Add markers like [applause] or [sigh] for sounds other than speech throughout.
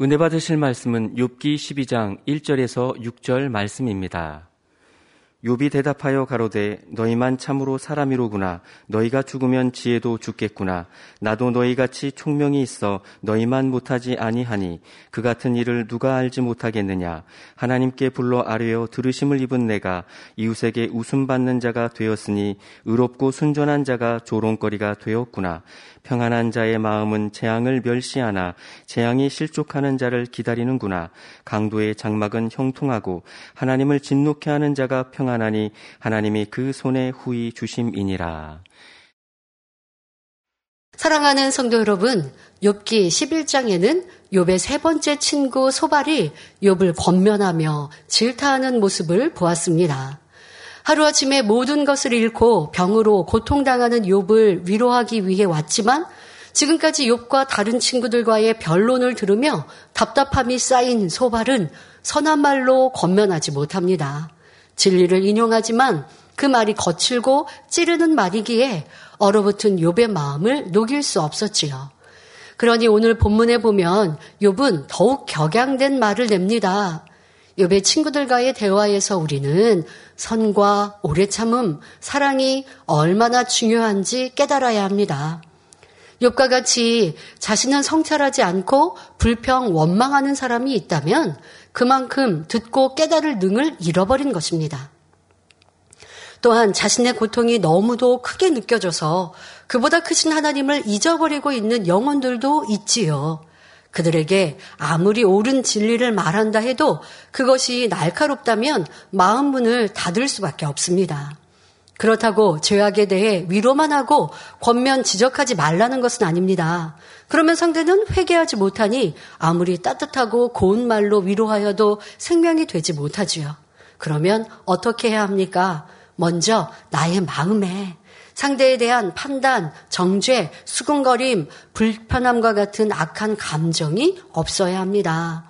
은혜 받으실 말씀은 욥기 12장 1절에서 6절 말씀입니다. 욥이 대답하여 가로되 너희만 참으로 사람이로구나. 너희가 죽으면 지혜도 죽겠구나. 나도 너희 같이 총명이 있어 너희만 못하지 아니하니 그 같은 일을 누가 알지 못하겠느냐. 하나님께 불러 아뢰어 들으심을 입은 내가 이웃에게 웃음 받는 자가 되었으니 의롭고 순전한 자가 조롱거리가 되었구나. 평안한 자의 마음은 재앙을 멸시하나 재앙이 실족하는 자를 기다리는구나. 강도의 장막은 형통하고 하나님을 진노케 하는 자가 평안 하니 하나님이 그 손에 후이 주심이니라. 사랑하는 성도 여러분, 욥기 11장에는 욥의 세 번째 친구 소발이 욥을 권면하며 질타하는 모습을 보았습니다. 하루아침에 모든 것을 잃고 병으로 고통당하는 욥을 위로하기 위해 왔지만 지금까지 욥과 다른 친구들과의 변론을 들으며 답답함이 쌓인 소발은 선한 말로 권면하지 못합니다. 진리를 인용하지만 그 말이 거칠고 찌르는 말이기에 얼어붙은 욥의 마음을 녹일 수 없었지요. 그러니 오늘 본문에 보면 욥은 더욱 격양된 말을 냅니다. 욥의 친구들과의 대화에서 우리는 선과 오래 참음, 사랑이 얼마나 중요한지 깨달아야 합니다. 욥과 같이 자신은 성찰하지 않고 불평 원망하는 사람이 있다면 그만큼 듣고 깨달을 능을 잃어버린 것입니다. 또한 자신의 고통이 너무도 크게 느껴져서 그보다 크신 하나님을 잊어버리고 있는 영혼들도 있지요. 그들에게 아무리 옳은 진리를 말한다 해도 그것이 날카롭다면 마음 문을 닫을 수밖에 없습니다. 그렇다고 죄악에 대해 위로만 하고 권면 지적하지 말라는 것은 아닙니다. 그러면 상대는 회개하지 못하니 아무리 따뜻하고 고운 말로 위로하여도 생명이 되지 못하지요. 그러면 어떻게 해야 합니까? 먼저 나의 마음에 상대에 대한 판단, 정죄, 수근거림, 불편함과 같은 악한 감정이 없어야 합니다.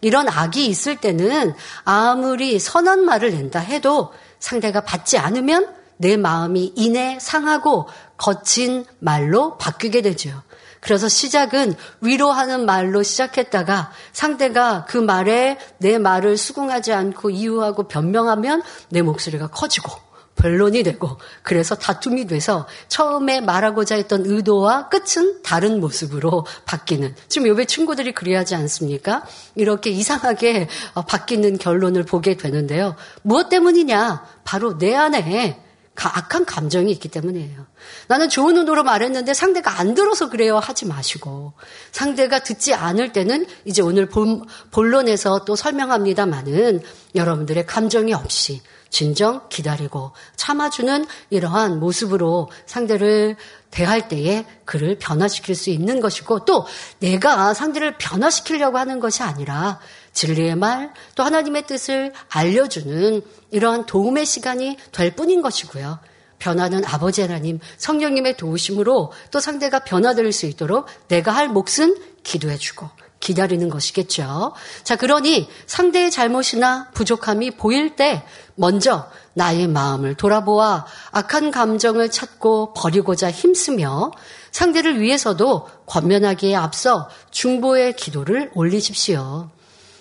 이런 악이 있을 때는 아무리 선한 말을 낸다 해도 상대가 받지 않으면 내 마음이 이내 상하고 거친 말로 바뀌게 되죠. 그래서 시작은 위로하는 말로 시작했다가 상대가 그 말에 내 말을 수긍하지 않고 이유하고 변명하면 내 목소리가 커지고 변론이 되고 그래서 다툼이 돼서 처음에 말하고자 했던 의도와 끝은 다른 모습으로 바뀌는 지금 요배 친구들이 그리하지 않습니까? 이렇게 이상하게 어, 바뀌는 결론을 보게 되는데요. 무엇 때문이냐? 바로 내 안에 악한 감정이 있기 때문이에요. 나는 좋은 의도로 말했는데 상대가 안 들어서 그래요. 하지 마시고. 상대가 듣지 않을 때는 이제 오늘 본, 본론에서 또 설명합니다만은 여러분들의 감정이 없이 진정 기다리고 참아주는 이러한 모습으로 상대를 대할 때에 그를 변화시킬 수 있는 것이고 또 내가 상대를 변화시키려고 하는 것이 아니라 진리의 말, 또 하나님의 뜻을 알려주는 이러한 도움의 시간이 될 뿐인 것이고요. 변화는 아버지 하나님, 성령님의 도우심으로 또 상대가 변화될 수 있도록 내가 할 몫은 기도해주고 기다리는 것이겠죠. 자, 그러니 상대의 잘못이나 부족함이 보일 때 먼저 나의 마음을 돌아보아 악한 감정을 찾고 버리고자 힘쓰며 상대를 위해서도 권면하기에 앞서 중보의 기도를 올리십시오.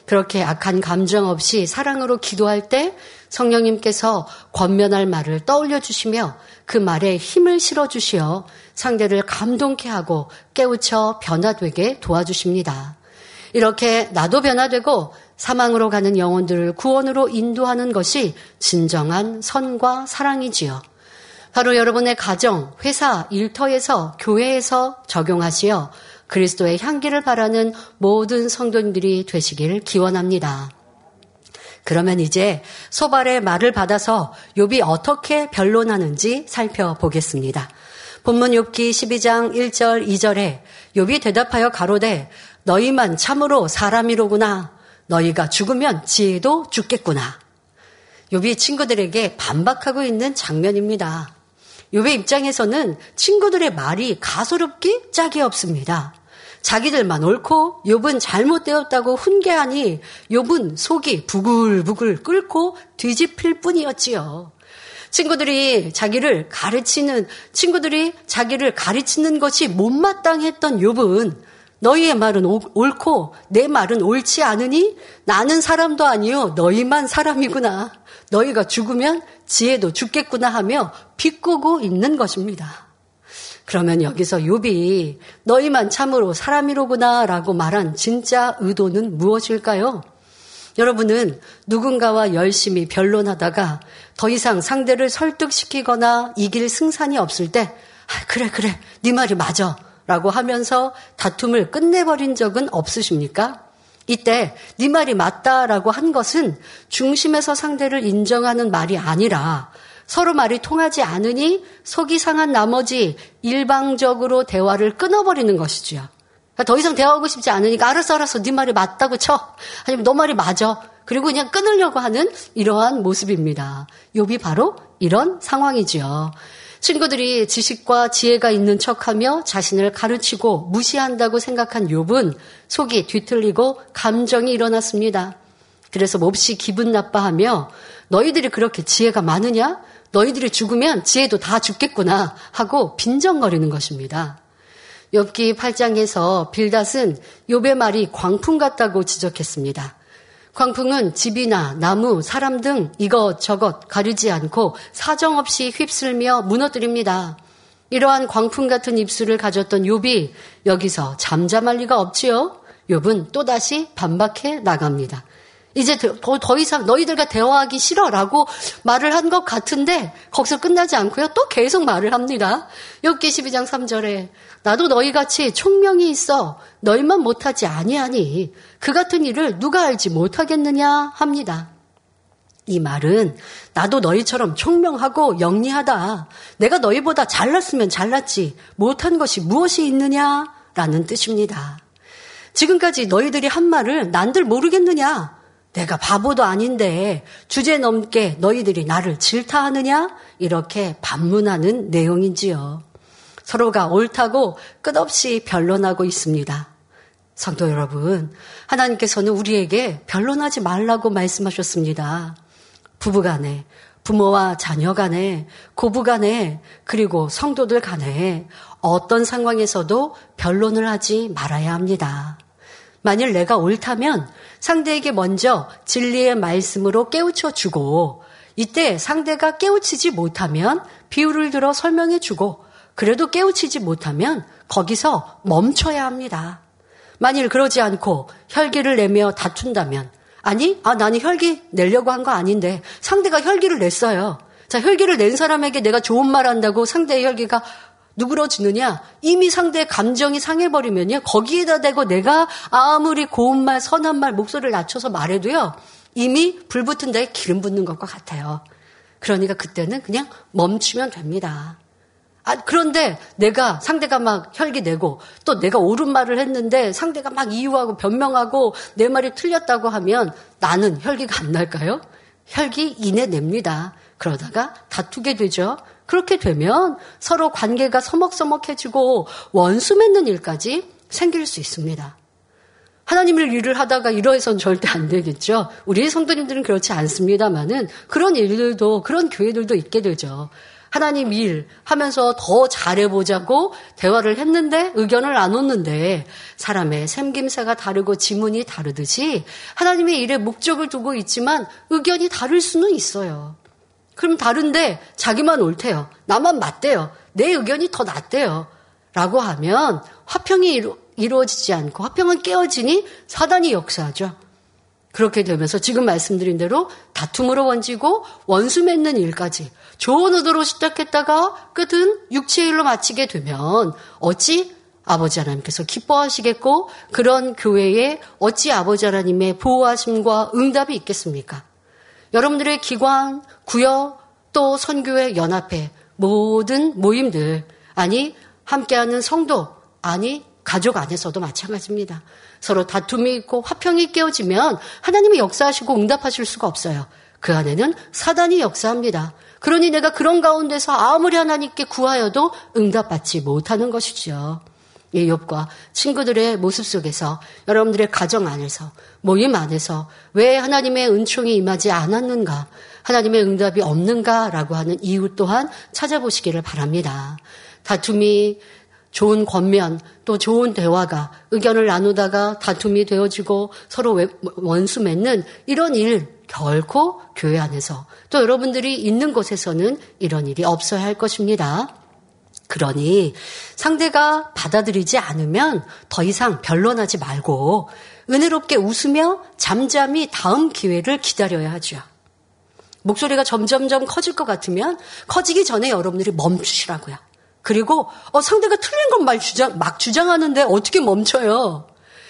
그렇게 악한 감정 없이 사랑으로 기도할 때 성령님께서 권면할 말을 떠올려 주시며 그 말에 힘을 실어 주시어 상대를 감동케 하고 깨우쳐 변화되게 도와주십니다. 이렇게 나도 변화되고 사망으로 가는 영혼들을 구원으로 인도하는 것이 진정한 선과 사랑이지요. 바로 여러분의 가정, 회사, 일터에서, 교회에서 적용하시어 그리스도의 향기를 바라는 모든 성도님들이 되시길 기원합니다. 그러면 이제 소발의 말을 받아서 욥이 어떻게 변론하는지 살펴보겠습니다. 본문 욥기 12장 1절 2절에 욥이 대답하여 가로되 너희만 참으로 사람이로구나. 너희가 죽으면 지혜도 죽겠구나. 욥이 친구들에게 반박하고 있는 장면입니다. 욥의 입장에서는 친구들의 말이 가소롭기 짝이 없습니다. 자기들만 옳고 욥은 잘못되었다고 훈계하니 욥은 속이 부글부글 끓고 뒤집힐 뿐이었지요. 친구들이 자기를 가르치는 친구들이 자기를 가르치는 것이 못마땅했던 욥은 너희의 말은 옳고 내 말은 옳지 않으니 나는 사람도 아니요 너희만 사람이구나. 너희가 죽으면 지혜도 죽겠구나 하며 비꼬고 있는 것입니다. 그러면 여기서 욥이 너희만 참으로 사람이로구나라고 말한 진짜 의도는 무엇일까요? 여러분은 누군가와 열심히 변론하다가 더 이상 상대를 설득시키거나 이길 승산이 없을 때 아, 그래 그래 네 말이 맞아 라고 하면서 다툼을 끝내버린 적은 없으십니까? 이때 네 말이 맞다라고 한 것은 중심에서 상대를 인정하는 말이 아니라 서로 말이 통하지 않으니 속이 상한 나머지 일방적으로 대화를 끊어버리는 것이지요. 더 이상 대화하고 싶지 않으니까 알았어 알았어 네 말이 맞다고 쳐 아니면 너 말이 맞아 그리고 그냥 끊으려고 하는 이러한 모습입니다. 욥이 바로 이런 상황이지요. 친구들이 지식과 지혜가 있는 척하며 자신을 가르치고 무시한다고 생각한 욥은 속이 뒤틀리고 감정이 일어났습니다. 그래서 몹시 기분 나빠하며 너희들이 그렇게 지혜가 많으냐? 너희들이 죽으면 지혜도 다 죽겠구나 하고 빈정거리는 것입니다. 욥기 8장에서 빌닷은 욥의 말이 광풍 같다고 지적했습니다. 광풍은 집이나 나무, 사람 등 이것저것 가리지 않고 사정없이 휩쓸며 무너뜨립니다. 이러한 광풍 같은 입술을 가졌던 욥이 여기서 잠잠할 리가 없지요. 욥은 또다시 반박해 나갑니다. 이제 더, 더 이상 너희들과 대화하기 싫어라고 말을 한 것 같은데 거기서 끝나지 않고요. 또 계속 말을 합니다. 욥기 12장 3절에 나도 너희같이 총명이 있어 너희만 못하지 아니하니 그 같은 일을 누가 알지 못하겠느냐 합니다. 이 말은 나도 너희처럼 총명하고 영리하다. 내가 너희보다 잘났으면 잘났지. 못한 것이 무엇이 있느냐라는 뜻입니다. 지금까지 너희들이 한 말을 난들 모르겠느냐? 내가 바보도 아닌데 주제 넘게 너희들이 나를 질타하느냐? 이렇게 반문하는 내용인지요. 서로가 옳다고 끝없이 변론하고 있습니다. 성도 여러분, 하나님께서는 우리에게 변론하지 말라고 말씀하셨습니다. 부부 간에, 부모와 자녀 간에, 고부 간에, 그리고 성도들 간에 어떤 상황에서도 변론을 하지 말아야 합니다. 만일 내가 옳다면 상대에게 먼저 진리의 말씀으로 깨우쳐 주고 이때 상대가 깨우치지 못하면 비유를 들어 설명해 주고 그래도 깨우치지 못하면 거기서 멈춰야 합니다. 만일 그러지 않고 혈기를 내며 다툰다면 아니, 아, 나는 혈기 내려고 한 거 아닌데 상대가 혈기를 냈어요. 자, 혈기를 낸 사람에게 내가 좋은 말 한다고 상대의 혈기가 누그러지느냐? 이미 상대의 감정이 상해버리면요. 거기에다 대고 내가 아무리 고운 말, 선한 말, 목소리를 낮춰서 말해도요. 이미 불 붙은 데에 기름 붓는 것과 같아요. 그러니까 그때는 그냥 멈추면 됩니다. 아, 그런데 내가 상대가 막 혈기 내고 또 내가 옳은 말을 했는데 상대가 막 이유하고 변명하고 내 말이 틀렸다고 하면 나는 혈기가 안 날까요? 혈기 이내 냅니다. 그러다가 다투게 되죠. 그렇게 되면 서로 관계가 서먹서먹해지고 원수 맺는 일까지 생길 수 있습니다. 하나님을 일을 하다가 이러해선 절대 안 되겠죠. 우리 성도님들은 그렇지 않습니다만은 그런 일들도 그런 교회들도 있게 되죠. 하나님 일 하면서 더 잘해보자고 대화를 했는데 의견을 나눴는데 사람의 생김새가 다르고 지문이 다르듯이 하나님의 일에 목적을 두고 있지만 의견이 다를 수는 있어요. 그럼 다른데 자기만 옳대요. 나만 맞대요. 내 의견이 더 낫대요. 라고 하면 화평이 이루, 이루어지지 않고 화평은 깨어지니 사단이 역사하죠. 그렇게 되면서 지금 말씀드린 대로 다툼으로 번지고 원수 맺는 일까지 좋은 의도로 시작했다가 끝은 육체의 일로 마치게 되면 어찌 아버지 하나님께서 기뻐하시겠고 그런 교회에 어찌 아버지 하나님의 보호하심과 응답이 있겠습니까? 여러분들의 기관, 구역, 또 선교회 연합회 모든 모임들 아니 함께하는 성도 아니 가족 안에서도 마찬가지입니다. 서로 다툼이 있고 화평이 깨어지면 하나님이 역사하시고 응답하실 수가 없어요. 그 안에는 사단이 역사합니다. 그러니 내가 그런 가운데서 아무리 하나님께 구하여도 응답받지 못하는 것이지 요. 이 욥과 친구들의 모습 속에서 여러분들의 가정 안에서 모임 안에서 왜 하나님의 은총이 임하지 않았는가 하나님의 응답이 없는가라고 하는 이유 또한 찾아보시기를 바랍니다. 다툼이 좋은 권면 또 좋은 대화가 의견을 나누다가 다툼이 되어지고 서로 원수 맺는 이런 일 결코 교회 안에서 또 여러분들이 있는 곳에서는 이런 일이 없어야 할 것입니다. 그러니 상대가 받아들이지 않으면 더 이상 변론하지 말고 은혜롭게 웃으며 잠잠히 다음 기회를 기다려야 하죠. 목소리가 점점점 커질 것 같으면 커지기 전에 여러분들이 멈추시라고요. 그리고 어, 상대가 틀린 것말 주장 막 주장하는데 어떻게 멈춰요?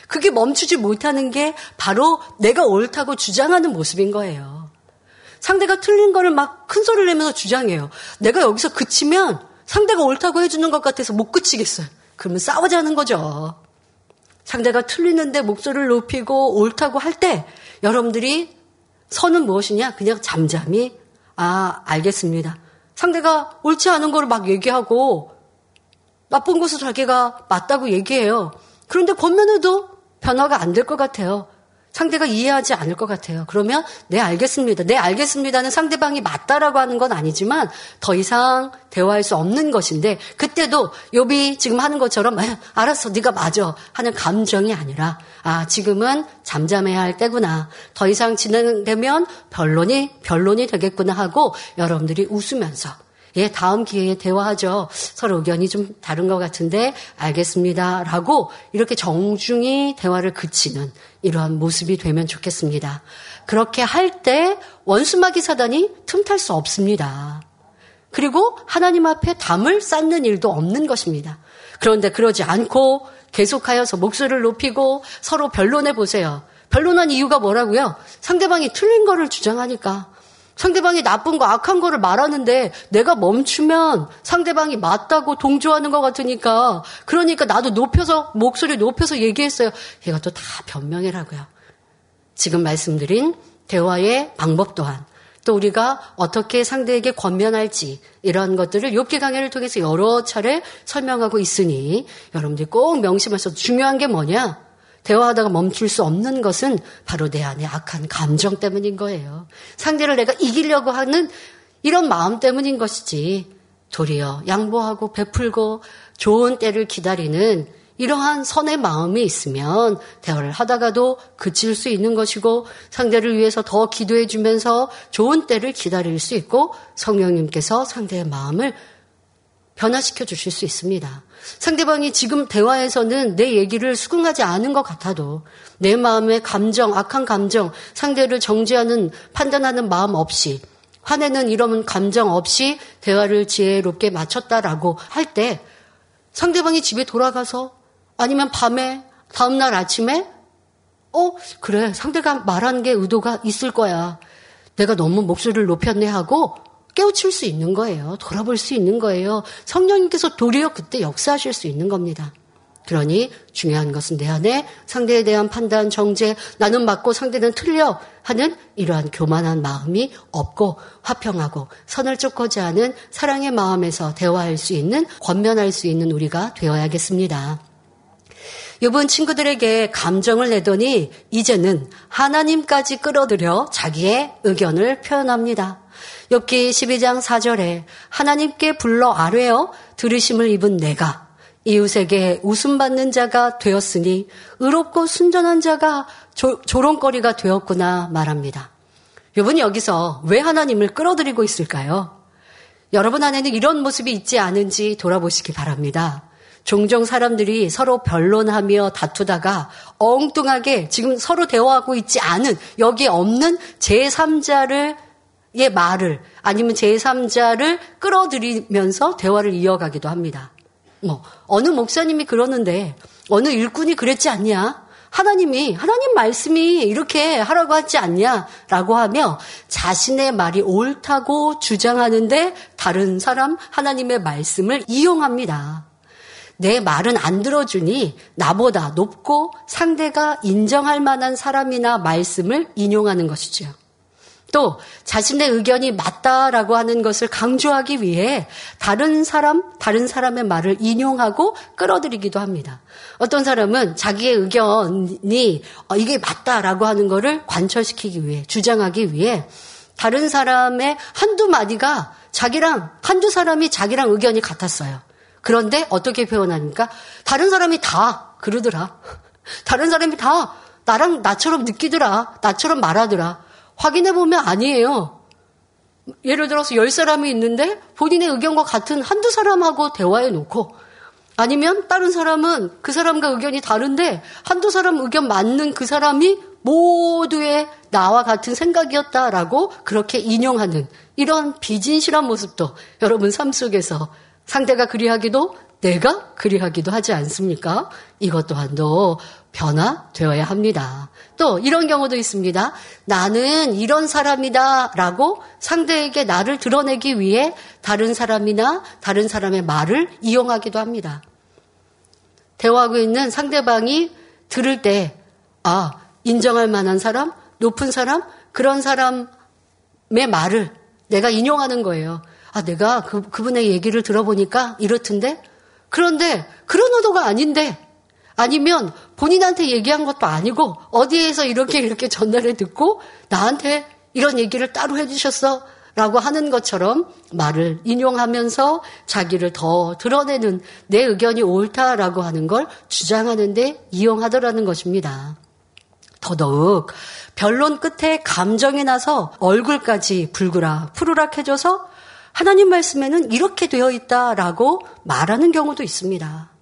그게 멈추지 못하는 게 바로 내가 옳다고 주장하는 모습인 거예요. 상대가 틀린 거를 막 큰 소리를 내면서 주장해요. 내가 여기서 그치면 상대가 옳다고 해주는 것 같아서 못 그치겠어요. 그러면 싸우자는 거죠. 상대가 틀리는데 목소리를 높이고 옳다고 할 때 여러분들이 선은 무엇이냐? 그냥 잠잠히 아 알겠습니다. 상대가 옳지 않은 거를 막 얘기하고 나쁜 것을 자기가 맞다고 얘기해요. 그런데 권면해도 변화가 안 될 것 같아요. 상대가 이해하지 않을 것 같아요. 그러면 네 알겠습니다. 네 알겠습니다는 상대방이 맞다라고 하는 건 아니지만 더 이상 대화할 수 없는 것인데 그때도 요비 지금 하는 것처럼 알았어 네가 맞아 하는 감정이 아니라 아 지금은 잠잠해야 할 때구나. 더 이상 진행되면 변론이 변론이 되겠구나 하고 여러분들이 웃으면서 예, 다음 기회에 대화하죠. 서로 의견이 좀 다른 것 같은데 알겠습니다. 라고 이렇게 정중히 대화를 그치는 이러한 모습이 되면 좋겠습니다. 그렇게 할 때 원수마귀 사단이 틈탈 수 없습니다. 그리고 하나님 앞에 담을 쌓는 일도 없는 것입니다. 그런데 그러지 않고 계속하여서 목소리를 높이고 서로 변론해 보세요. 변론한 이유가 뭐라고요? 상대방이 틀린 거를 주장하니까 상대방이 나쁜 거, 악한 거를 말하는데 내가 멈추면 상대방이 맞다고 동조하는 것 같으니까 그러니까 나도 높여서 목소리 높여서 얘기했어요. 얘가 또 다 변명이라고요. 지금 말씀드린 대화의 방법 또한 또 우리가 어떻게 상대에게 권면할지 이러한 것들을 욥기 강의를 통해서 여러 차례 설명하고 있으니 여러분들이 꼭 명심하셔서 중요한 게 뭐냐? 대화하다가 멈출 수 없는 것은 바로 내 안에 악한 감정 때문인 거예요. 상대를 내가 이기려고 하는 이런 마음 때문인 것이지. 도리어 양보하고 베풀고 좋은 때를 기다리는 이러한 선의 마음이 있으면 대화를 하다가도 그칠 수 있는 것이고 상대를 위해서 더 기도해 주면서 좋은 때를 기다릴 수 있고 성령님께서 상대의 마음을 변화시켜 주실 수 있습니다. 상대방이 지금 대화에서는 내 얘기를 수긍하지 않은 것 같아도 내 마음의 감정, 악한 감정, 상대를 정지하는, 판단하는 마음 없이 화내는 이런 감정 없이 대화를 지혜롭게 마쳤다라고 할 때 상대방이 집에 돌아가서 아니면 밤에 다음날 아침에 어 그래 상대가 말한 게 의도가 있을 거야. 내가 너무 목소리를 높였네 하고 깨우칠 수 있는 거예요. 돌아볼 수 있는 거예요. 성령님께서 도리어 그때 역사하실 수 있는 겁니다. 그러니 중요한 것은 내 안에 상대에 대한 판단, 정죄, 나는 맞고 상대는 틀려 하는 이러한 교만한 마음이 없고 화평하고 선을 쫓고지 않은 사랑의 마음에서 대화할 수 있는, 권면할 수 있는 우리가 되어야겠습니다. 이번 친구들에게 감정을 내더니 이제는 하나님까지 끌어들여 자기의 의견을 표현합니다. 엽기 12장 4절에 하나님께 불러 아뢰어 들으심을 입은 내가 이웃에게 웃음 받는 자가 되었으니 의롭고 순전한 자가 조, 조롱거리가 되었구나 말합니다. 여러분 여기서 왜 하나님을 끌어들이고 있을까요? 여러분 안에는 이런 모습이 있지 않은지 돌아보시기 바랍니다. 종종 사람들이 서로 변론하며 다투다가 엉뚱하게 지금 서로 대화하고 있지 않은 여기 없는 제3자를 의 말을 아니면 제3자를 끌어들이면서 대화를 이어가기도 합니다. 뭐 어느 목사님이 그러는데 어느 일꾼이 그랬지 않냐? 하나님이 하나님 말씀이 이렇게 하라고 하지 않냐라고 하며 자신의 말이 옳다고 주장하는데 다른 사람 하나님의 말씀을 이용합니다. 내 말은 안 들어주니 나보다 높고 상대가 인정할 만한 사람이나 말씀을 인용하는 것이죠. 또 자신의 의견이 맞다라고 하는 것을 강조하기 위해 다른 사람, 다른 사람의 말을 인용하고 끌어들이기도 합니다. 어떤 사람은 자기의 의견이 어, 이게 맞다라고 하는 것을 관철시키기 위해, 주장하기 위해 다른 사람의 한두 마디가 자기랑, 한두 사람이 자기랑 의견이 같았어요. 그런데 어떻게 표현하니까 다른 사람이 다 그러더라. [laughs] 다른 사람이 다 나랑 나처럼 느끼더라. 나처럼 말하더라. 확인해 보면 아니에요. 예를 들어서 열 사람이 있는데 본인의 의견과 같은 한두 사람하고 대화해 놓고 아니면 다른 사람은 그 사람과 의견이 다른데 한두 사람 의견 맞는 그 사람이 모두의 나와 같은 생각이었다라고 그렇게 인용하는 이런 비진실한 모습도 여러분 삶 속에서 상대가 그리하기도 내가 그리하기도 하지 않습니까? 이것 또한도 변화되어야 합니다. 또 이런 경우도 있습니다. 나는 이런 사람이다 라고 상대에게 나를 드러내기 위해 다른 사람이나 다른 사람의 말을 이용하기도 합니다. 대화하고 있는 상대방이 들을 때, 아, 인정할 만한 사람, 높은 사람, 그런 사람의 말을 내가 인용하는 거예요. 아, 내가 그, 그분의 얘기를 들어보니까 이렇던데? 그런데 그런 의도가 아닌데 아니면 본인한테 얘기한 것도 아니고 어디에서 이렇게 이렇게 전달을 듣고 나한테 이런 얘기를 따로 해주셨어 라고 하는 것처럼 말을 인용하면서 자기를 더 드러내는 내 의견이 옳다라고 하는 걸 주장하는데 이용하더라는 것입니다. 더더욱 변론 끝에 감정이 나서 얼굴까지 불그락 푸르락해져서 하나님 말씀에는 이렇게 되어 있다라고 말하는 경우도 있습니다.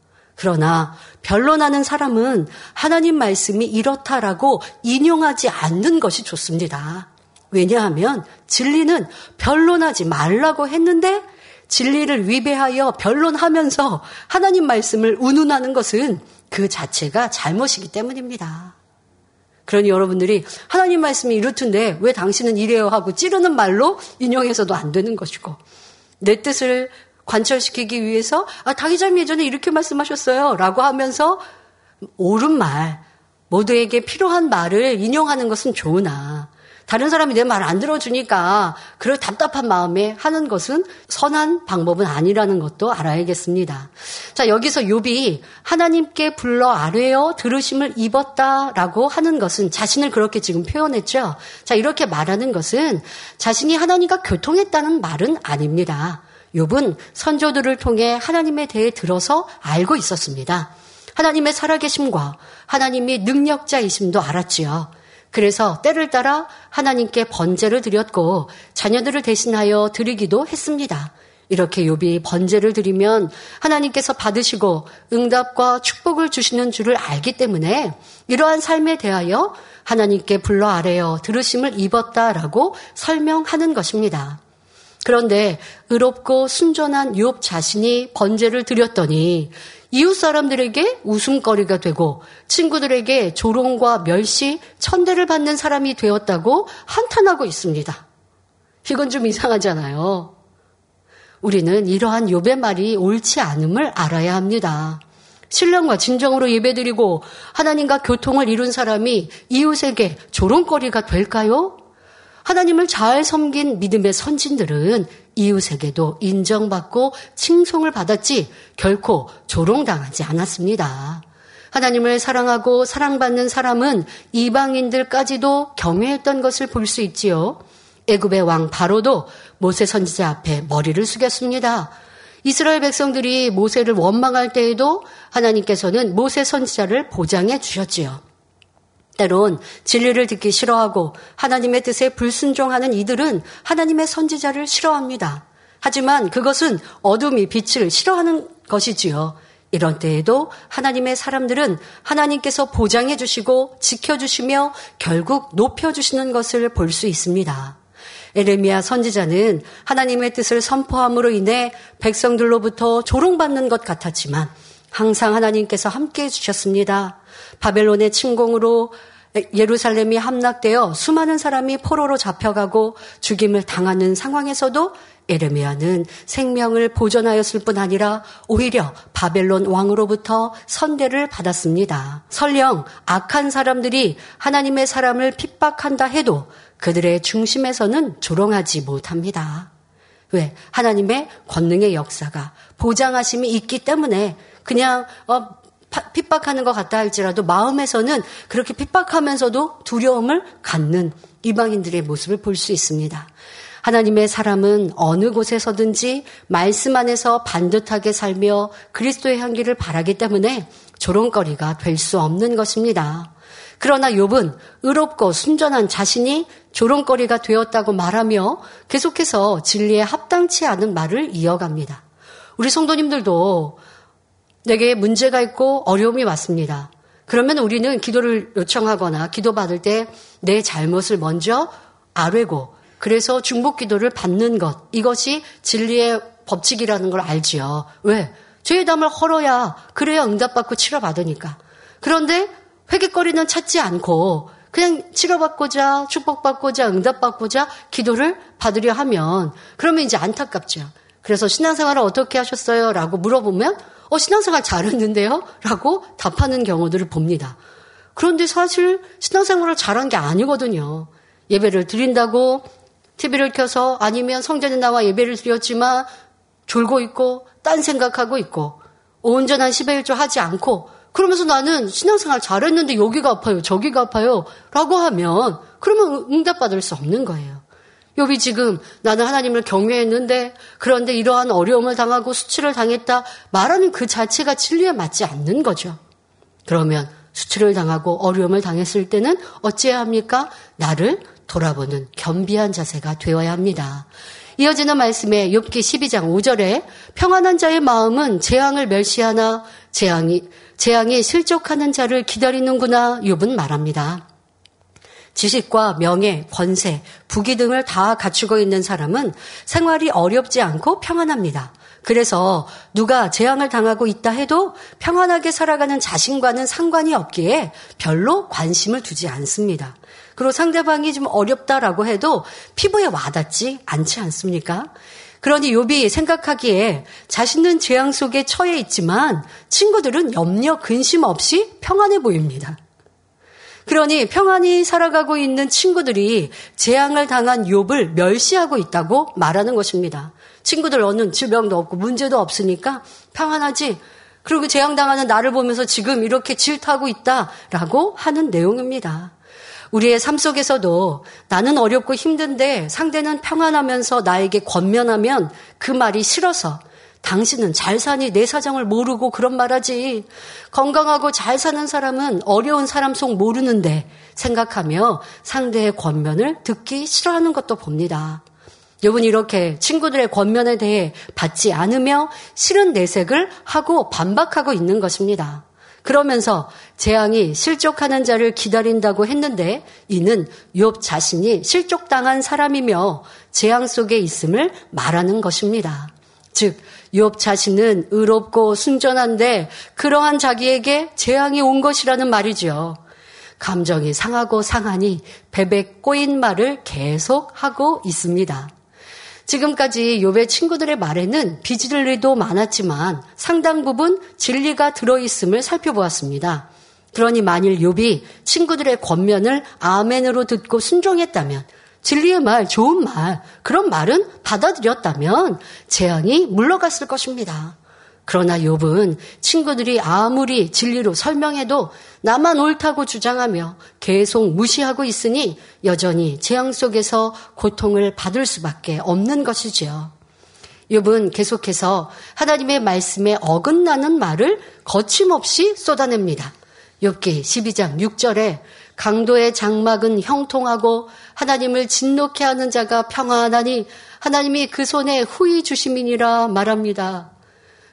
그러나 변론하는 사람은 하나님 말씀이 이렇다라고 인용하지 않는 것이 좋습니다. 왜냐하면 진리는 변론하지 말라고 했는데 진리를 위배하여 변론하면서 하나님 말씀을 운운하는 것은 그 자체가 잘못이기 때문입니다. 그러니 여러분들이 하나님 말씀이 이렇던데 왜 당신은 이래요 하고 찌르는 말로 인용해서도 안 되는 것이고 내 뜻을 관철시키기 위해서 아, 다기자님 예전에 이렇게 말씀하셨어요 라고 하면서 옳은 말 모두에게 필요한 말을 인용하는 것은 좋으나 다른 사람이 내 말 안 들어주니까 그럴 답답한 마음에 하는 것은 선한 방법은 아니라는 것도 알아야겠습니다. 자, 여기서 욥이 하나님께 불러 아뢰어 들으심을 입었다라고 하는 것은 자신을 그렇게 지금 표현했죠. 자, 이렇게 말하는 것은 자신이 하나님과 교통했다는 말은 아닙니다. 욥은 선조들을 통해 하나님에 대해 들어서 알고 있었습니다. 하나님의 살아계심과 하나님이 능력자이심도 알았지요. 그래서 때를 따라 하나님께 번제를 드렸고 자녀들을 대신하여 드리기도 했습니다. 이렇게 욥이 번제를 드리면 하나님께서 받으시고 응답과 축복을 주시는 줄을 알기 때문에 이러한 삶에 대하여 하나님께 불러 아래어 들으심을 입었다라고 설명하는 것입니다. 그런데 의롭고 순전한 욥 자신이 번제를 드렸더니 이웃 사람들에게 웃음거리가 되고 친구들에게 조롱과 멸시, 천대를 받는 사람이 되었다고 한탄하고 있습니다. 이건 좀 이상하잖아요. 우리는 이러한 욥의 말이 옳지 않음을 알아야 합니다. 신령과 진정으로 예배드리고 하나님과 교통을 이룬 사람이 이웃에게 조롱거리가 될까요? 하나님을 잘 섬긴 믿음의 선진들은 이웃에게도 인정받고 칭송을 받았지 결코 조롱당하지 않았습니다. 하나님을 사랑하고 사랑받는 사람은 이방인들까지도 경외했던 것을 볼 수 있지요. 애굽의 왕 바로도 모세 선지자 앞에 머리를 숙였습니다. 이스라엘 백성들이 모세를 원망할 때에도 하나님께서는 모세 선지자를 보장해 주셨지요. 때론 진리를 듣기 싫어하고 하나님의 뜻에 불순종하는 이들은 하나님의 선지자를 싫어합니다. 하지만 그것은 어둠이 빛을 싫어하는 것이지요. 이런 때에도 하나님의 사람들은 하나님께서 보장해 주시고 지켜 주시며 결국 높여 주시는 것을 볼 수 있습니다. 에레미야 선지자는 하나님의 뜻을 선포함으로 인해 백성들로부터 조롱받는 것 같았지만 항상 하나님께서 함께 해 주셨습니다. 바벨론의 침공으로 예루살렘이 함락되어 수많은 사람이 포로로 잡혀가고 죽임을 당하는 상황에서도 에르미야는 생명을 보존하였을 뿐 아니라 오히려 바벨론 왕으로부터 선대를 받았습니다. 설령 악한 사람들이 하나님의 사람을 핍박한다 해도 그들의 중심에서는 조롱하지 못합니다. 왜? 하나님의 권능의 역사가 보장하심이 있기 때문에 그냥 어, 핍박하는 것 같다 할지라도 마음에서는 그렇게 핍박하면서도 두려움을 갖는 이방인들의 모습을 볼 수 있습니다. 하나님의 사람은 어느 곳에서든지 말씀 안에서 반듯하게 살며 그리스도의 향기를 바라기 때문에 조롱거리가 될 수 없는 것입니다. 그러나 욥은 의롭고 순전한 자신이 조롱거리가 되었다고 말하며 계속해서 진리에 합당치 않은 말을 이어갑니다. 우리 성도님들도 내게 문제가 있고 어려움이 왔습니다. 그러면 우리는 기도를 요청하거나 기도받을 때 내 잘못을 먼저 아뢰고 그래서 중복 기도를 받는 것 이것이 진리의 법칙이라는 걸 알지요. 왜? 죄의 담을 헐어야 그래야 응답받고 치료받으니까. 그런데 회개거리는 찾지 않고 그냥 치료받고자 축복받고자 응답받고자 기도를 받으려 하면 그러면 이제 안타깝죠. 그래서 신앙생활을 어떻게 하셨어요? 라고 물어보면 어 신앙생활 잘했는데요? 라고 답하는 경우들을 봅니다. 그런데 사실 신앙생활을 잘한 게 아니거든요. 예배를 드린다고 TV를 켜서 아니면 성전에 나와 예배를 드렸지만 졸고 있고 딴 생각하고 있고 온전한 10의 1조 하지 않고 그러면서 나는 신앙생활 잘했는데 여기가 아파요, 저기가 아파요. 라고 하면 그러면 응답받을 수 없는 거예요. 여기 지금 나는 하나님을 경외했는데 그런데 이러한 어려움을 당하고 수치를 당했다 말하는 그 자체가 진리에 맞지 않는 거죠. 그러면 수치를 당하고 어려움을 당했을 때는 어찌해야 합니까? 나를 돌아보는 겸비한 자세가 되어야 합니다. 이어지는 말씀에 욥기 12장 5절에 평안한 자의 마음은 재앙을 멸시하나 재앙이 재앙이 실족하는 자를 기다리는구나 욥은 말합니다. 지식과 명예, 권세, 부귀 등을 다 갖추고 있는 사람은 생활이 어렵지 않고 평안합니다. 그래서 누가 재앙을 당하고 있다 해도 평안하게 살아가는 자신과는 상관이 없기에 별로 관심을 두지 않습니다. 그리고 상대방이 좀 어렵다라고 해도 피부에 와닿지 않지 않습니까? 그러니 욥이 생각하기에 자신은 재앙 속에 처해 있지만 친구들은 염려 근심 없이 평안해 보입니다. 그러니 평안히 살아가고 있는 친구들이 재앙을 당한 욥을 멸시하고 있다고 말하는 것입니다. 친구들 어느 질병도 없고 문제도 없으니까 평안하지. 그리고 재앙 당하는 나를 보면서 지금 이렇게 질타하고 있다라고 하는 내용입니다. 우리의 삶 속에서도 나는 어렵고 힘든데 상대는 평안하면서 나에게 권면하면 그 말이 싫어서 당신은 잘 사니 내 사정을 모르고 그런 말하지. 건강하고 잘 사는 사람은 어려운 사람 속 모르는데 생각하며 상대의 권면을 듣기 싫어하는 것도 봅니다. 여러분 이렇게 친구들의 권면에 대해 받지 않으며 싫은 내색을 하고 반박하고 있는 것입니다. 그러면서 재앙이 실족하는 자를 기다린다고 했는데 이는 욥 자신이 실족당한 사람이며 재앙 속에 있음을 말하는 것입니다. 즉, 욥 자신은 의롭고 순전한데 그러한 자기에게 재앙이 온 것이라는 말이죠. 감정이 상하고 상하니 베베 꼬인 말을 계속 하고 있습니다. 지금까지 욥의 친구들의 말에는 비질리도 많았지만 상당 부분 진리가 들어있음을 살펴보았습니다. 그러니 만일 욥이 친구들의 권면을 아멘으로 듣고 순종했다면 진리의 말, 좋은 말, 그런 말은 받아들였다면 재앙이 물러갔을 것입니다. 그러나 욥은 친구들이 아무리 진리로 설명해도 나만 옳다고 주장하며 계속 무시하고 있으니 여전히 재앙 속에서 고통을 받을 수밖에 없는 것이지요. 욥은 계속해서 하나님의 말씀에 어긋나는 말을 거침없이 쏟아냅니다. 욥기 12장 6절에 강도의 장막은 형통하고 하나님을 진노케 하는 자가 평안하니 하나님이 그 손에 후히 주심이니라 말합니다.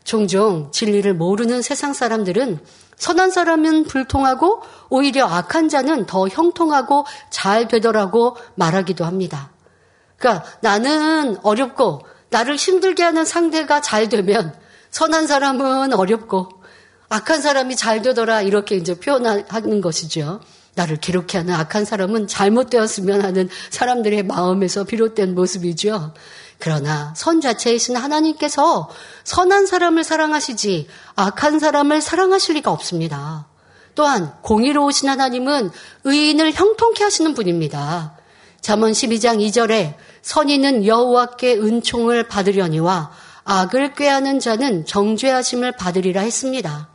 종종 진리를 모르는 세상 사람들은 선한 사람은 불통하고 오히려 악한 자는 더 형통하고 잘 되더라고 말하기도 합니다. 그러니까 나는 어렵고 나를 힘들게 하는 상대가 잘 되면 선한 사람은 어렵고 악한 사람이 잘 되더라 이렇게 이제 표현하는 것이죠. 나를 괴롭게 하는 악한 사람은 잘못되었으면 하는 사람들의 마음에서 비롯된 모습이죠. 그러나 선 자체이신 하나님께서 선한 사람을 사랑하시지 악한 사람을 사랑하실 리가 없습니다. 또한 공의로우신 하나님은 의인을 형통케 하시는 분입니다. 잠언 12장 2절에 선인은 여호와께 은총을 받으려니와 악을 꾀하는 자는 정죄하심을 받으리라 했습니다.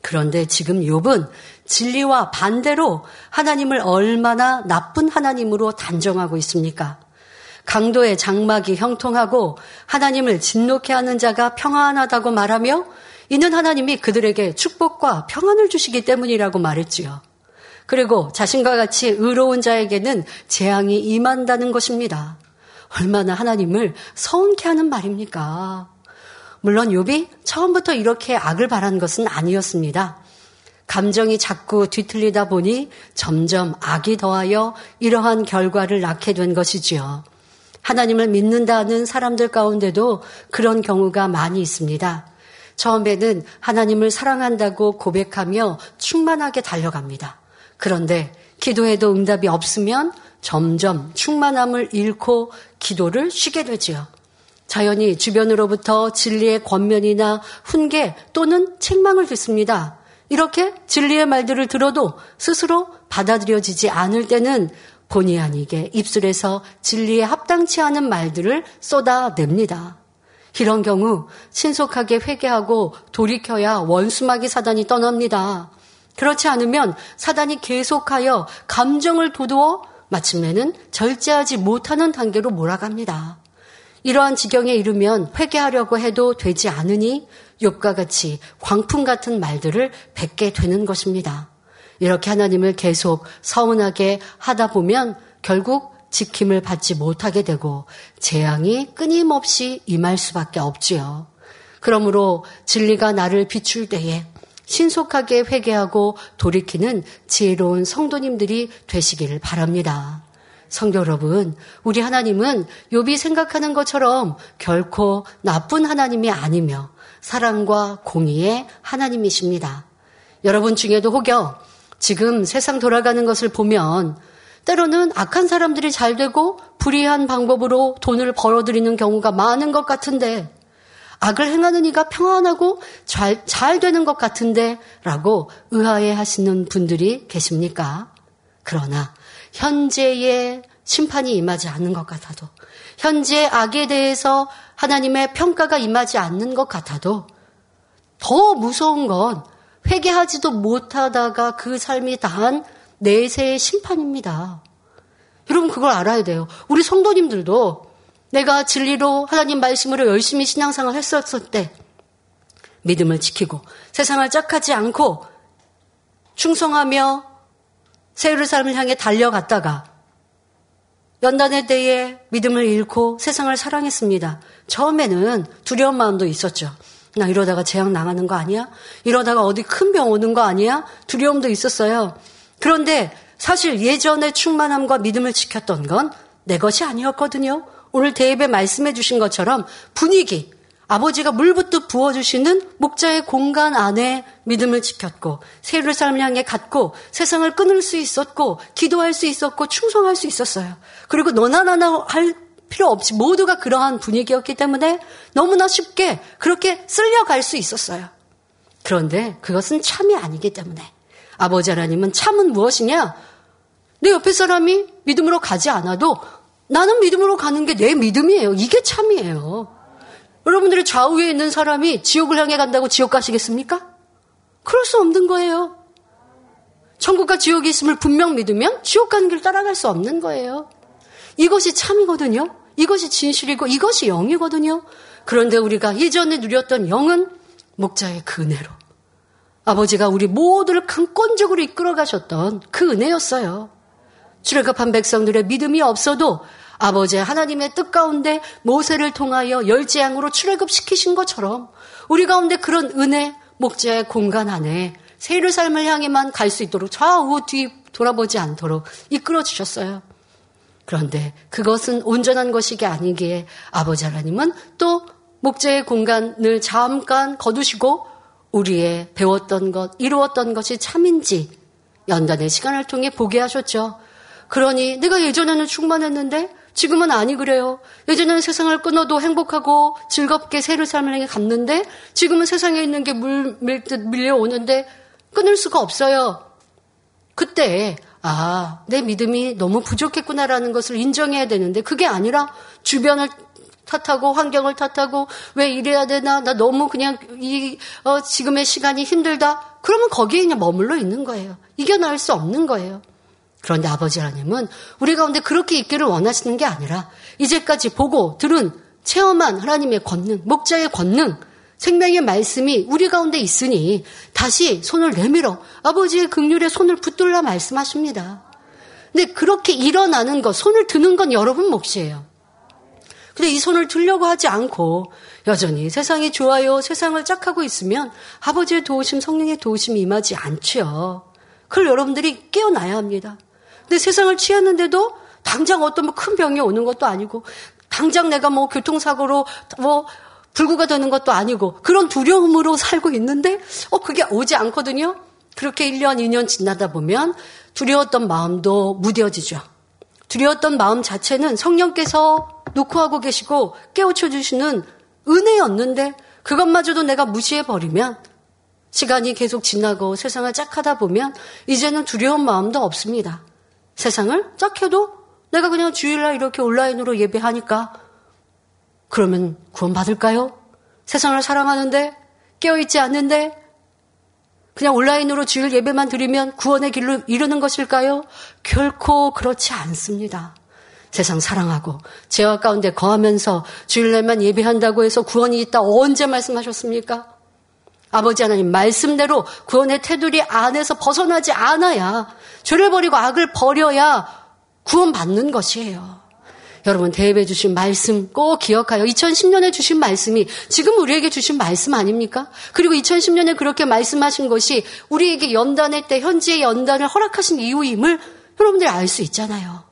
그런데 지금 욥은 진리와 반대로 하나님을 얼마나 나쁜 하나님으로 단정하고 있습니까? 강도의 장막이 형통하고 하나님을 진노케 하는 자가 평안하다고 말하며 이는 하나님이 그들에게 축복과 평안을 주시기 때문이라고 말했지요. 그리고 자신과 같이 의로운 자에게는 재앙이 임한다는 것입니다. 얼마나 하나님을 서운케 하는 말입니까? 물론 욥이 처음부터 이렇게 악을 바란 것은 아니었습니다. 감정이 자꾸 뒤틀리다 보니 점점 악이 더하여 이러한 결과를 낳게 된 것이지요. 하나님을 믿는다는 사람들 가운데도 그런 경우가 많이 있습니다. 처음에는 하나님을 사랑한다고 고백하며 충만하게 달려갑니다. 그런데 기도해도 응답이 없으면 점점 충만함을 잃고 기도를 쉬게 되지요. 자연히 주변으로부터 진리의 권면이나 훈계 또는 책망을 듣습니다. 이렇게 진리의 말들을 들어도 스스로 받아들여지지 않을 때는 본의 아니게 입술에서 진리에 합당치 않은 말들을 쏟아냅니다. 이런 경우 신속하게 회개하고 돌이켜야 원수마귀 사단이 떠납니다. 그렇지 않으면 사단이 계속하여 감정을 도두어 마침내는 절제하지 못하는 단계로 몰아갑니다. 이러한 지경에 이르면 회개하려고 해도 되지 않으니 욥과 같이 광풍 같은 말들을 뱉게 되는 것입니다. 이렇게 하나님을 계속 서운하게 하다 보면 결국 지킴을 받지 못하게 되고 재앙이 끊임없이 임할 수밖에 없지요. 그러므로 진리가 나를 비출 때에 신속하게 회개하고 돌이키는 지혜로운 성도님들이 되시기를 바랍니다. 성도 여러분, 우리 하나님은 욥이 생각하는 것처럼 결코 나쁜 하나님이 아니며 사랑과 공의의 하나님이십니다. 여러분 중에도 혹여 지금 세상 돌아가는 것을 보면 때로는 악한 사람들이 잘 되고 불의한 방법으로 돈을 벌어들이는 경우가 많은 것 같은데 악을 행하는 이가 평안하고 잘, 잘 되는 것 같은데 라고 의아해 하시는 분들이 계십니까? 그러나 현재의 심판이 임하지 않는 것 같아도 현재의 악에 대해서 하나님의 평가가 임하지 않는 것 같아도 더 무서운 건 회개하지도 못하다가 그 삶이 다한 내세의 심판입니다. 여러분 그걸 알아야 돼요. 우리 성도님들도 내가 진리로 하나님 말씀으로 열심히 신앙생활 했었을 때 믿음을 지키고 세상을 짝하지 않고 충성하며 세율의 삶을 향해 달려갔다가 연단에 대해 믿음을 잃고 세상을 사랑했습니다. 처음에는 두려운 마음도 있었죠. 나 이러다가 재앙 나가는 거 아니야? 이러다가 어디 큰 병 오는 거 아니야? 두려움도 있었어요. 그런데 사실 예전의 충만함과 믿음을 지켰던 건 내 것이 아니었거든요. 오늘 대입에 말씀해 주신 것처럼 분위기, 아버지가 물부터 부어주시는 목자의 공간 안에 믿음을 지켰고, 세를 삶을 향해 갔고, 세상을 끊을 수 있었고, 기도할 수 있었고, 충성할 수 있었어요. 그리고 너나 나나 할 필요 없이 모두가 그러한 분위기였기 때문에 너무나 쉽게 그렇게 쓸려갈 수 있었어요. 그런데 그것은 참이 아니기 때문에 아버지 하나님은 참은 무엇이냐? 내 옆에 사람이 믿음으로 가지 않아도 나는 믿음으로 가는 게 내 믿음이에요. 이게 참이에요. 여러분들의 좌우에 있는 사람이 지옥을 향해 간다고 지옥 가시겠습니까? 그럴 수 없는 거예요. 천국과 지옥이 있음을 분명 믿으면 지옥 가는 길 따라갈 수 없는 거예요. 이것이 참이거든요. 이것이 진실이고 이것이 영이거든요. 그런데 우리가 예전에 누렸던 영은 목자의 그 은혜로 아버지가 우리 모두를 강권적으로 이끌어 가셨던 그 은혜였어요. 출애굽한 백성들의 믿음이 없어도 아버지 하나님의 뜻 가운데 모세를 통하여 열재앙으로 출애굽시키신 것처럼 우리 가운데 그런 은혜 목자의 공간 안에 세를 삶을 향해만 갈 수 있도록 좌우 뒤 돌아보지 않도록 이끌어 주셨어요. 그런데 그것은 온전한 것이 아니기에 아버지 하나님은 또 목자의 공간을 잠깐 거두시고 우리의 배웠던 것, 이루었던 것이 참인지 연단의 시간을 통해 보게 하셨죠. 그러니 내가 예전에는 충만했는데 지금은 아니 그래요. 예전에는 세상을 끊어도 행복하고 즐겁게 새를 삶을 갔는데 지금은 세상에 있는 게 물, 밀듯 밀려오는데 끊을 수가 없어요. 그때 아, 내 믿음이 너무 부족했구나라는 것을 인정해야 되는데 그게 아니라 주변을 탓하고 환경을 탓하고 왜 이래야 되나 나 너무 그냥 이 어, 지금의 시간이 힘들다 그러면 거기에 그냥 머물러 있는 거예요 이겨낼 수 없는 거예요 그런데 아버지 하나님은 우리 가운데 그렇게 있기를 원하시는 게 아니라 이제까지 보고 들은 체험한 하나님의 권능, 목자의 권능, 생명의 말씀이 우리 가운데 있으니 다시 손을 내밀어 아버지의 극률에 손을 붙들라 말씀하십니다. 근데 그렇게 일어나는 것, 손을 드는 건 여러분 몫이에요. 근데 이 손을 들려고 하지 않고 여전히 세상이 좋아요, 세상을 짝하고 있으면 아버지의 도우심, 성령의 도우심이 임하지 않죠. 그걸 여러분들이 깨어나야 합니다. 근데 세상을 취했는데도 당장 어떤 뭐 큰 병이 오는 것도 아니고 당장 내가 뭐 교통사고로 뭐 불구가 되는 것도 아니고 그런 두려움으로 살고 있는데 어 그게 오지 않거든요. 그렇게 1년, 2년 지나다 보면 두려웠던 마음도 무뎌지죠. 두려웠던 마음 자체는 성령께서 놓고 하고 계시고 깨우쳐 주시는 은혜였는데 그것마저도 내가 무시해 버리면 시간이 계속 지나고 세상을 짝하다 보면 이제는 두려운 마음도 없습니다. 세상을 짝해도 내가 그냥 주일날 이렇게 온라인으로 예배하니까 그러면 구원받을까요? 세상을 사랑하는데, 깨어있지 않는데, 그냥 온라인으로 주일 예배만 드리면 구원의 길로 이르는 것일까요? 결코 그렇지 않습니다. 세상 사랑하고 죄악 가운데 거하면서 주일날만 예배한다고 해서 구원이 있다 언제 말씀하셨습니까? 아버지 하나님 말씀대로 구원의 테두리 안에서 벗어나지 않아야 죄를 버리고 악을 버려야 구원받는 것이에요. 여러분 대입해 주신 말씀 꼭 기억하여 2010년에 주신 말씀이 지금 우리에게 주신 말씀 아닙니까? 그리고 2010년에 그렇게 말씀하신 것이 우리에게 연단의 때 현지의 연단을 허락하신 이유임을 여러분들이 알 수 있잖아요.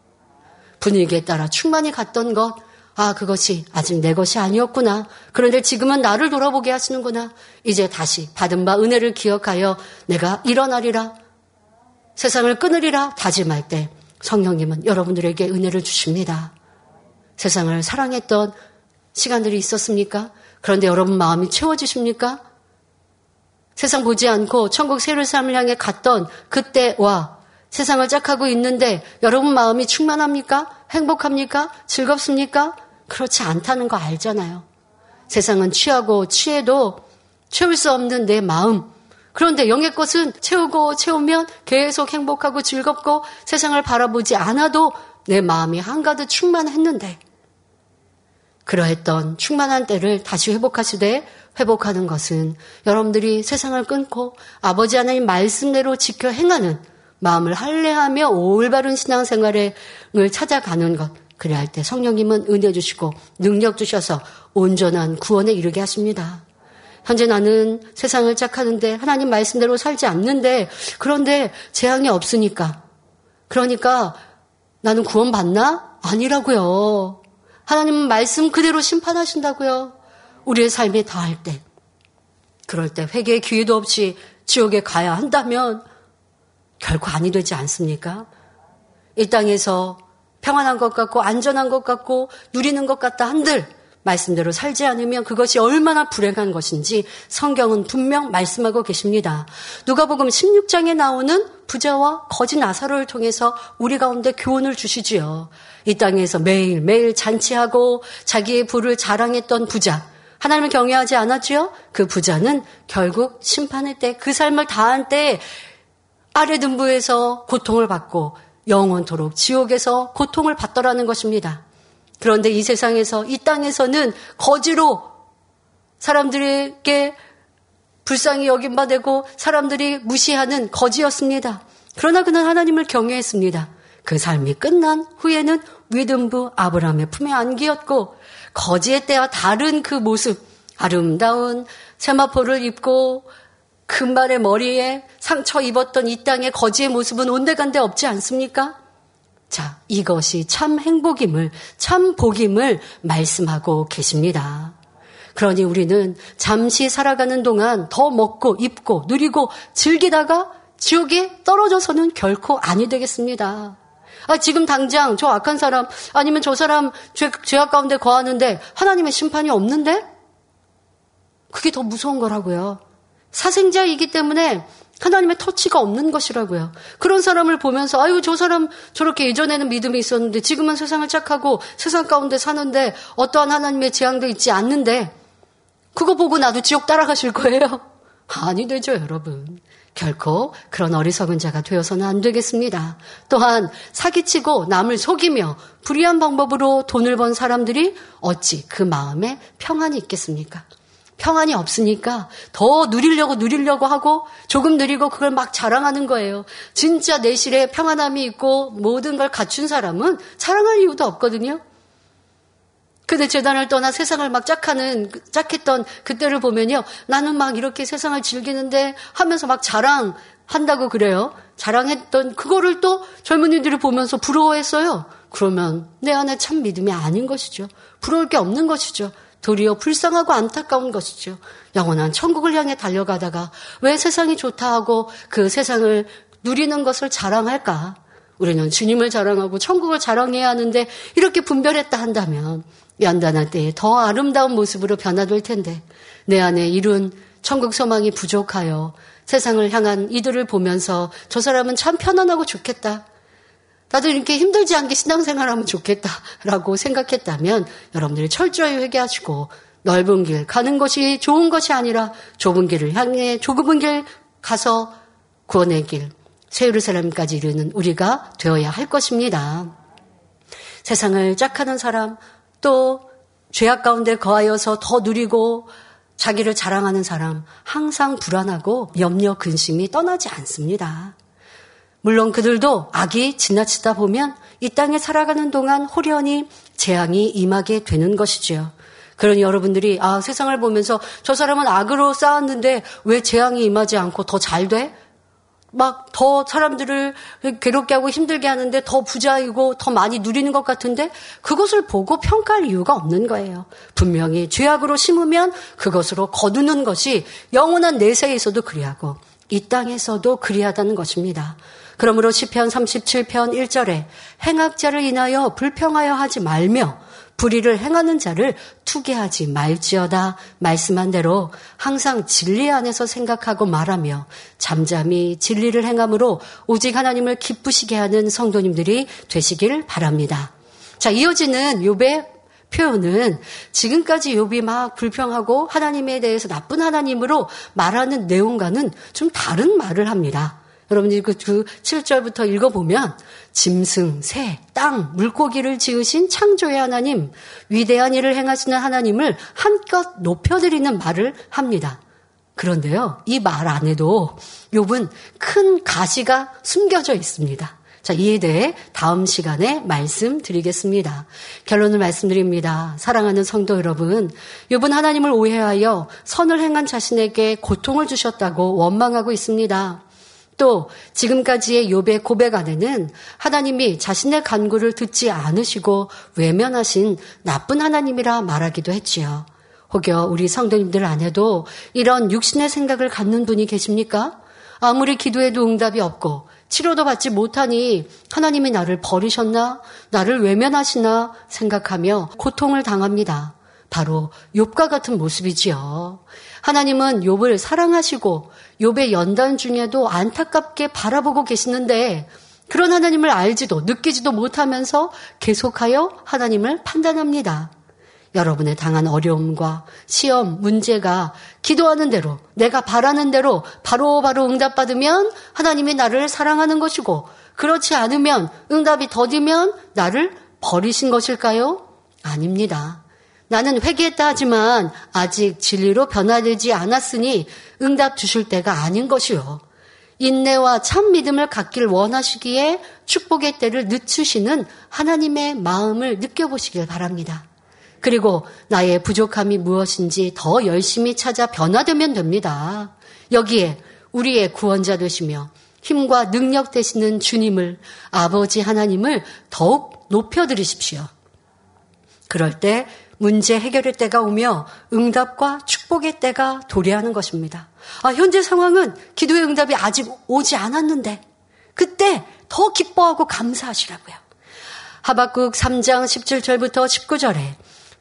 분위기에 따라 충만히 갔던 것, 아, 그것이 아직 내 것이 아니었구나. 그런데 지금은 나를 돌아보게 하시는구나. 이제 다시 받은 바 은혜를 기억하여 내가 일어나리라. 세상을 끊으리라 다짐할 때 성령님은 여러분들에게 은혜를 주십니다. 세상을 사랑했던 시간들이 있었습니까? 그런데 여러분 마음이 채워지십니까? 세상 보지 않고 천국 새를 삶을 향해 갔던 그때와 세상을 짝하고 있는데 여러분 마음이 충만합니까? 행복합니까? 즐겁습니까? 그렇지 않다는 거 알잖아요. 세상은 취하고 취해도 채울 수 없는 내 마음. 그런데 영의 것은 채우고 채우면 계속 행복하고 즐겁고 세상을 바라보지 않아도 내 마음이 한가득 충만했는데 그러했던 충만한 때를 다시 회복하시되 회복하는 것은 여러분들이 세상을 끊고 아버지 하나님 말씀대로 지켜 행하는 마음을 할례하며 올바른 신앙생활을 찾아가는 것. 그래야 할 때 성령님은 은혜 주시고 능력 주셔서 온전한 구원에 이르게 하십니다. 현재 나는 세상을 짝하는데 하나님 말씀대로 살지 않는데 그런데 재앙이 없으니까 그러니까 나는 구원받나? 아니라고요. 하나님은 말씀 그대로 심판하신다고요. 우리의 삶에 다할 때. 그럴 때 회개의 기회도 없이 지옥에 가야 한다면 결코 아니 되지 않습니까? 이 땅에서 평안한 것 같고 안전한 것 같고 누리는 것 같다 한들 말씀대로 살지 않으면 그것이 얼마나 불행한 것인지 성경은 분명 말씀하고 계십니다. 누가복음 16장에 나오는 부자와 거짓 나사로를 통해서 우리 가운데 교훈을 주시지요. 이 땅에서 매일 매일 잔치하고 자기의 부를 자랑했던 부자. 하나님을 경외하지 않았지요? 그 부자는 결국 심판의 때 그 삶을 다한 때 아래 등부에서 고통을 받고 영원토록 지옥에서 고통을 받더라는 것입니다. 그런데 이 세상에서, 이 땅에서는 거지로 사람들에게 불쌍히 여김받고 사람들이 무시하는 거지였습니다. 그러나 그는 하나님을 경외했습니다. 그 삶이 끝난 후에는 위든부 아브라함의 품에 안기었고 거지의 때와 다른 그 모습, 아름다운 세마포를 입고 금발의 머리에 상처 입었던 이 땅의 거지의 모습은 온데간데 없지 않습니까? 자, 이것이 참 행복임을, 참 복임을 말씀하고 계십니다. 그러니 우리는 잠시 살아가는 동안 더 먹고 입고 누리고 즐기다가 지옥에 떨어져서는 결코 아니 되겠습니다. 아, 지금 당장 저 악한 사람 아니면 저 사람 죄, 죄악 가운데 거하는데 하나님의 심판이 없는데? 그게 더 무서운 거라고요. 사생자이기 때문에 하나님의 터치가 없는 것이라고요. 그런 사람을 보면서 아유 저 사람 저렇게 예전에는 믿음이 있었는데 지금은 세상을 착하고 세상 가운데 사는데 어떠한 하나님의 재앙도 있지 않는데 그거 보고 나도 지옥 따라가실 거예요? [laughs] 아니 되죠 여러분. 결코 그런 어리석은 자가 되어서는 안 되겠습니다. 또한 사기치고 남을 속이며 불의한 방법으로 돈을 번 사람들이 어찌 그 마음에 평안이 있겠습니까? 평안이 없으니까 더 누리려고 누리려고 하고 조금 누리고 그걸 막 자랑하는 거예요. 진짜 내실에 평안함이 있고 모든 걸 갖춘 사람은 자랑할 이유도 없거든요. 근데 재단을 떠나 세상을 막 짝하는, 짝했던 그때를 보면요. 나는 막 이렇게 세상을 즐기는데 하면서 막 자랑한다고 그래요. 자랑했던 그거를 또 젊은이들이 보면서 부러워했어요. 그러면 내 안에 참 믿음이 아닌 것이죠. 부러울 게 없는 것이죠. 도리어 불쌍하고 안타까운 것이죠. 영원한 천국을 향해 달려가다가 왜 세상이 좋다 하고 그 세상을 누리는 것을 자랑할까? 우리는 주님을 자랑하고 천국을 자랑해야 하는데 이렇게 분별했다 한다면 연단할 때에 더 아름다운 모습으로 변화될 텐데 내 안에 이룬 천국 소망이 부족하여 세상을 향한 이들을 보면서 저 사람은 참 편안하고 좋겠다. 나도 이렇게 힘들지 않게 신앙생활하면 좋겠다라고 생각했다면 여러분들이 철저히 회개하시고 넓은 길 가는 것이 좋은 것이 아니라 좁은 길을 향해 좁은 길 가서 구원의 길 세우르사람까지 이르는 우리가 되어야 할 것입니다. 세상을 짝하는 사람 또 죄악 가운데 거하여서 더 누리고 자기를 자랑하는 사람 항상 불안하고 염려 근심이 떠나지 않습니다. 물론 그들도 악이 지나치다 보면 이 땅에 살아가는 동안 호련히 재앙이 임하게 되는 것이지요. 그러니 여러분들이 아 세상을 보면서 저 사람은 악으로 싸웠는데 왜 재앙이 임하지 않고 더 잘 돼? 막 더 사람들을 괴롭게 하고 힘들게 하는데 더 부자이고 더 많이 누리는 것 같은데 그것을 보고 평가할 이유가 없는 거예요. 분명히 죄악으로 심으면 그것으로 거두는 것이 영원한 내세에서도 그리하고 이 땅에서도 그리하다는 것입니다. 그러므로 시편 37편 1절에 행악자를 인하여 불평하여 하지 말며 불의를 행하는 자를 투게하지 말지어다 말씀한 대로 항상 진리 안에서 생각하고 말하며 잠잠히 진리를 행함으로 오직 하나님을 기쁘시게 하는 성도님들이 되시길 바랍니다. 자, 이어지는 욥의 표현은 지금까지 욥이 막 불평하고 하나님에 대해서 나쁜 하나님으로 말하는 내용과는 좀 다른 말을 합니다. 여러분들이 그, 그 7절부터 읽어보면 짐승, 새, 땅, 물고기를 지으신 창조의 하나님, 위대한 일을 행하시는 하나님을 한껏 높여드리는 말을 합니다. 그런데요, 이 말 안에도 욥은 큰 가시가 숨겨져 있습니다. 자, 이에 대해 다음 시간에 말씀드리겠습니다. 결론을 말씀드립니다. 사랑하는 성도 여러분, 욥은 하나님을 오해하여 선을 행한 자신에게 고통을 주셨다고 원망하고 있습니다. 또 지금까지의 욥의 고백 안에는 하나님이 자신의 간구를 듣지 않으시고 외면하신 나쁜 하나님이라 말하기도 했지요. 혹여 우리 성도님들 안에도 이런 육신의 생각을 갖는 분이 계십니까? 아무리 기도해도 응답이 없고 치료도 받지 못하니 하나님이 나를 버리셨나? 나를 외면하시나? 생각하며 고통을 당합니다. 바로 욥과 같은 모습이지요. 하나님은 욥을 사랑하시고 욥의 연단 중에도 안타깝게 바라보고 계시는데 그런 하나님을 알지도 느끼지도 못하면서 계속하여 하나님을 판단합니다. 여러분의 당한 어려움과 시험, 문제가 기도하는 대로, 내가 바라는 대로 바로바로 바로 응답받으면 하나님이 나를 사랑하는 것이고, 그렇지 않으면 응답이 더디면 나를 버리신 것일까요? 아닙니다. 나는 회개했다 하지만 아직 진리로 변화되지 않았으니 응답 주실 때가 아닌 것이요. 인내와 참 믿음을 갖길 원하시기에 축복의 때를 늦추시는 하나님의 마음을 느껴보시길 바랍니다. 그리고 나의 부족함이 무엇인지 더 열심히 찾아 변화되면 됩니다. 여기에 우리의 구원자 되시며 힘과 능력 되시는 주님을 아버지 하나님을 더욱 높여드리십시오. 그럴 때 문제 해결의 때가 오며 응답과 축복의 때가 도래하는 것입니다. 아, 현재 상황은 기도의 응답이 아직 오지 않았는데 그때 더 기뻐하고 감사하시라고요. 하박국 3장 17절부터 19절에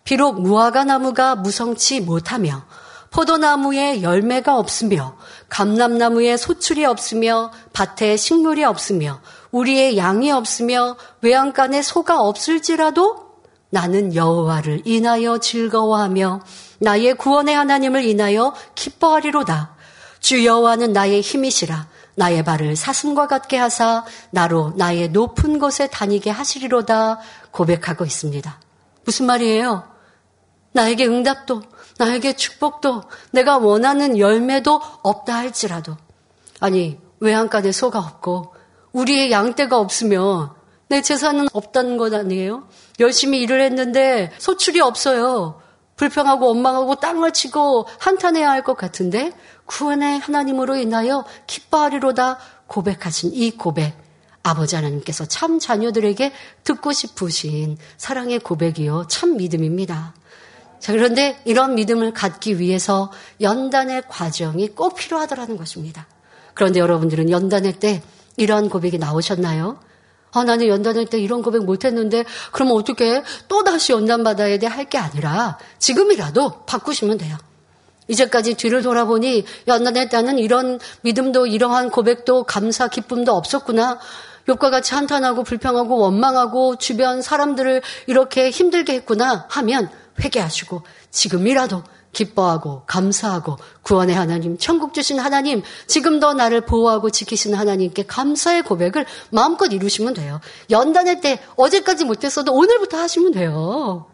비록 무화과 나무가 무성치 못하며 포도나무에 열매가 없으며 감람나무에 소출이 없으며 밭에 식물이 없으며 우리의 양이 없으며 외양간에 소가 없을지라도 나는 여호와를 인하여 즐거워하며 나의 구원의 하나님을 인하여 기뻐하리로다. 주 여호와는 나의 힘이시라 나의 발을 사슴과 같게 하사 나로 나의 높은 곳에 다니게 하시리로다 고백하고 있습니다. 무슨 말이에요? 나에게 응답도 나에게 축복도 내가 원하는 열매도 없다 할지라도 아니 외양간에 소가 없고 우리의 양떼가 없으면 내 재산은 없다는 것 아니에요? 열심히 일을 했는데 소출이 없어요. 불평하고 원망하고 땅을 치고 한탄해야 할 것 같은데 구원의 하나님으로 인하여 기뻐하리로다 고백하신 이 고백 아버지 하나님께서 참 자녀들에게 듣고 싶으신 사랑의 고백이요 참 믿음입니다. 자, 그런데 이런 믿음을 갖기 위해서 연단의 과정이 꼭 필요하더라는 것입니다. 그런데 여러분들은 연단회 때 이러한 고백이 나오셨나요? 아, 나는 연단회 때 이런 고백 못했는데, 그러면 어떻게 또다시 연단받아야 돼? 할 게 아니라, 지금이라도 바꾸시면 돼요. 이제까지 뒤를 돌아보니, 연단회 때는 이런 믿음도, 이러한 고백도, 감사, 기쁨도 없었구나. 욕과 같이 한탄하고, 불평하고, 원망하고, 주변 사람들을 이렇게 힘들게 했구나 하면, 회개하시고 지금이라도 기뻐하고 감사하고 구원의 하나님, 천국 주신 하나님, 지금도 나를 보호하고 지키시는 하나님께 감사의 고백을 마음껏 이루시면 돼요. 연단할 때 어제까지 못했어도 오늘부터 하시면 돼요.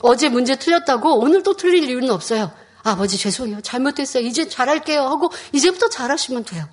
어제 문제 틀렸다고 오늘 또 틀릴 이유는 없어요. 아버지 죄송해요. 잘못했어요. 이제 잘할게요. 하고 이제부터 잘하시면 돼요.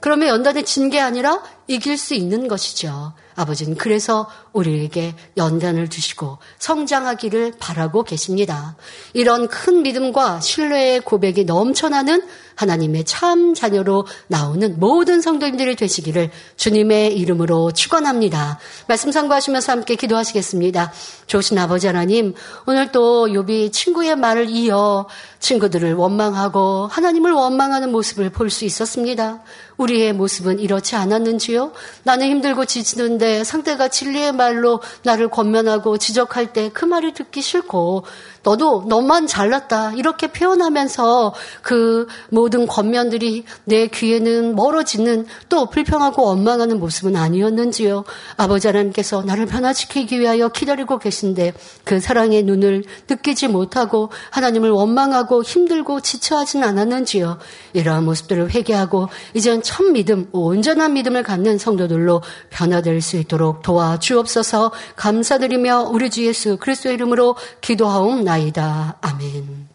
그러면 연단에 진게 아니라 이길 수 있는 것이죠. 아버지는 그래서 우리에게 연단을 주시고 성장하기를 바라고 계십니다. 이런 큰 믿음과 신뢰의 고백이 넘쳐나는 하나님의 참 자녀로 나오는 모든 성도님들이 되시기를 주님의 이름으로 축원합니다. 말씀 상고하시면서 함께 기도하시겠습니다. 좋으신 아버지 하나님, 오늘 또 요비 친구의 말을 이어 친구들을 원망하고 하나님을 원망하는 모습을 볼 수 있었습니다. 우리의 모습은 이렇지 않았는지요? 나는 힘들고 지치는데 상대가 진리의 말로 나를 권면하고 지적할 때 그 말이 듣기 싫고 너도 너만 잘났다 이렇게 표현하면서 그 모든 권면들이 내 귀에는 멀어지는 또 불평하고 원망하는 모습은 아니었는지요. 아버지 하나님께서 나를 변화시키기 위하여 기다리고 계신데 그 사랑의 눈을 느끼지 못하고 하나님을 원망하고 힘들고 지쳐하진 않았는지요. 이러한 모습들을 회개하고 이젠 첫 믿음, 온전한 믿음을 갖는 성도들로 변화될 수 있도록 도와주옵소서 감사드리며 우리 주 예수 그리스도의 이름으로 기도하옵나이다. 나이다. 아멘.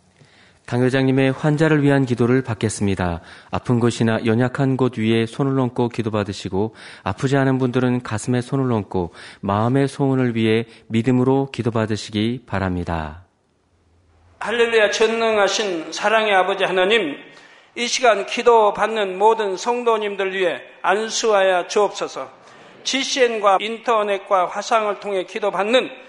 당 회장님의 환자를 위한 기도를 받겠습니다. 아픈 곳이나 연약한 곳 위에 손을 얹고 기도받으시고 아프지 않은 분들은 가슴에 손을 얹고 마음의 소원을 위해 믿음으로 기도받으시기 바랍니다. 할렐루야 전능하신 사랑의 아버지 하나님 이 시간 기도 받는 모든 성도님들 위해 안수하여 주옵소서 GCN과 인터넷과 화상을 통해 기도 받는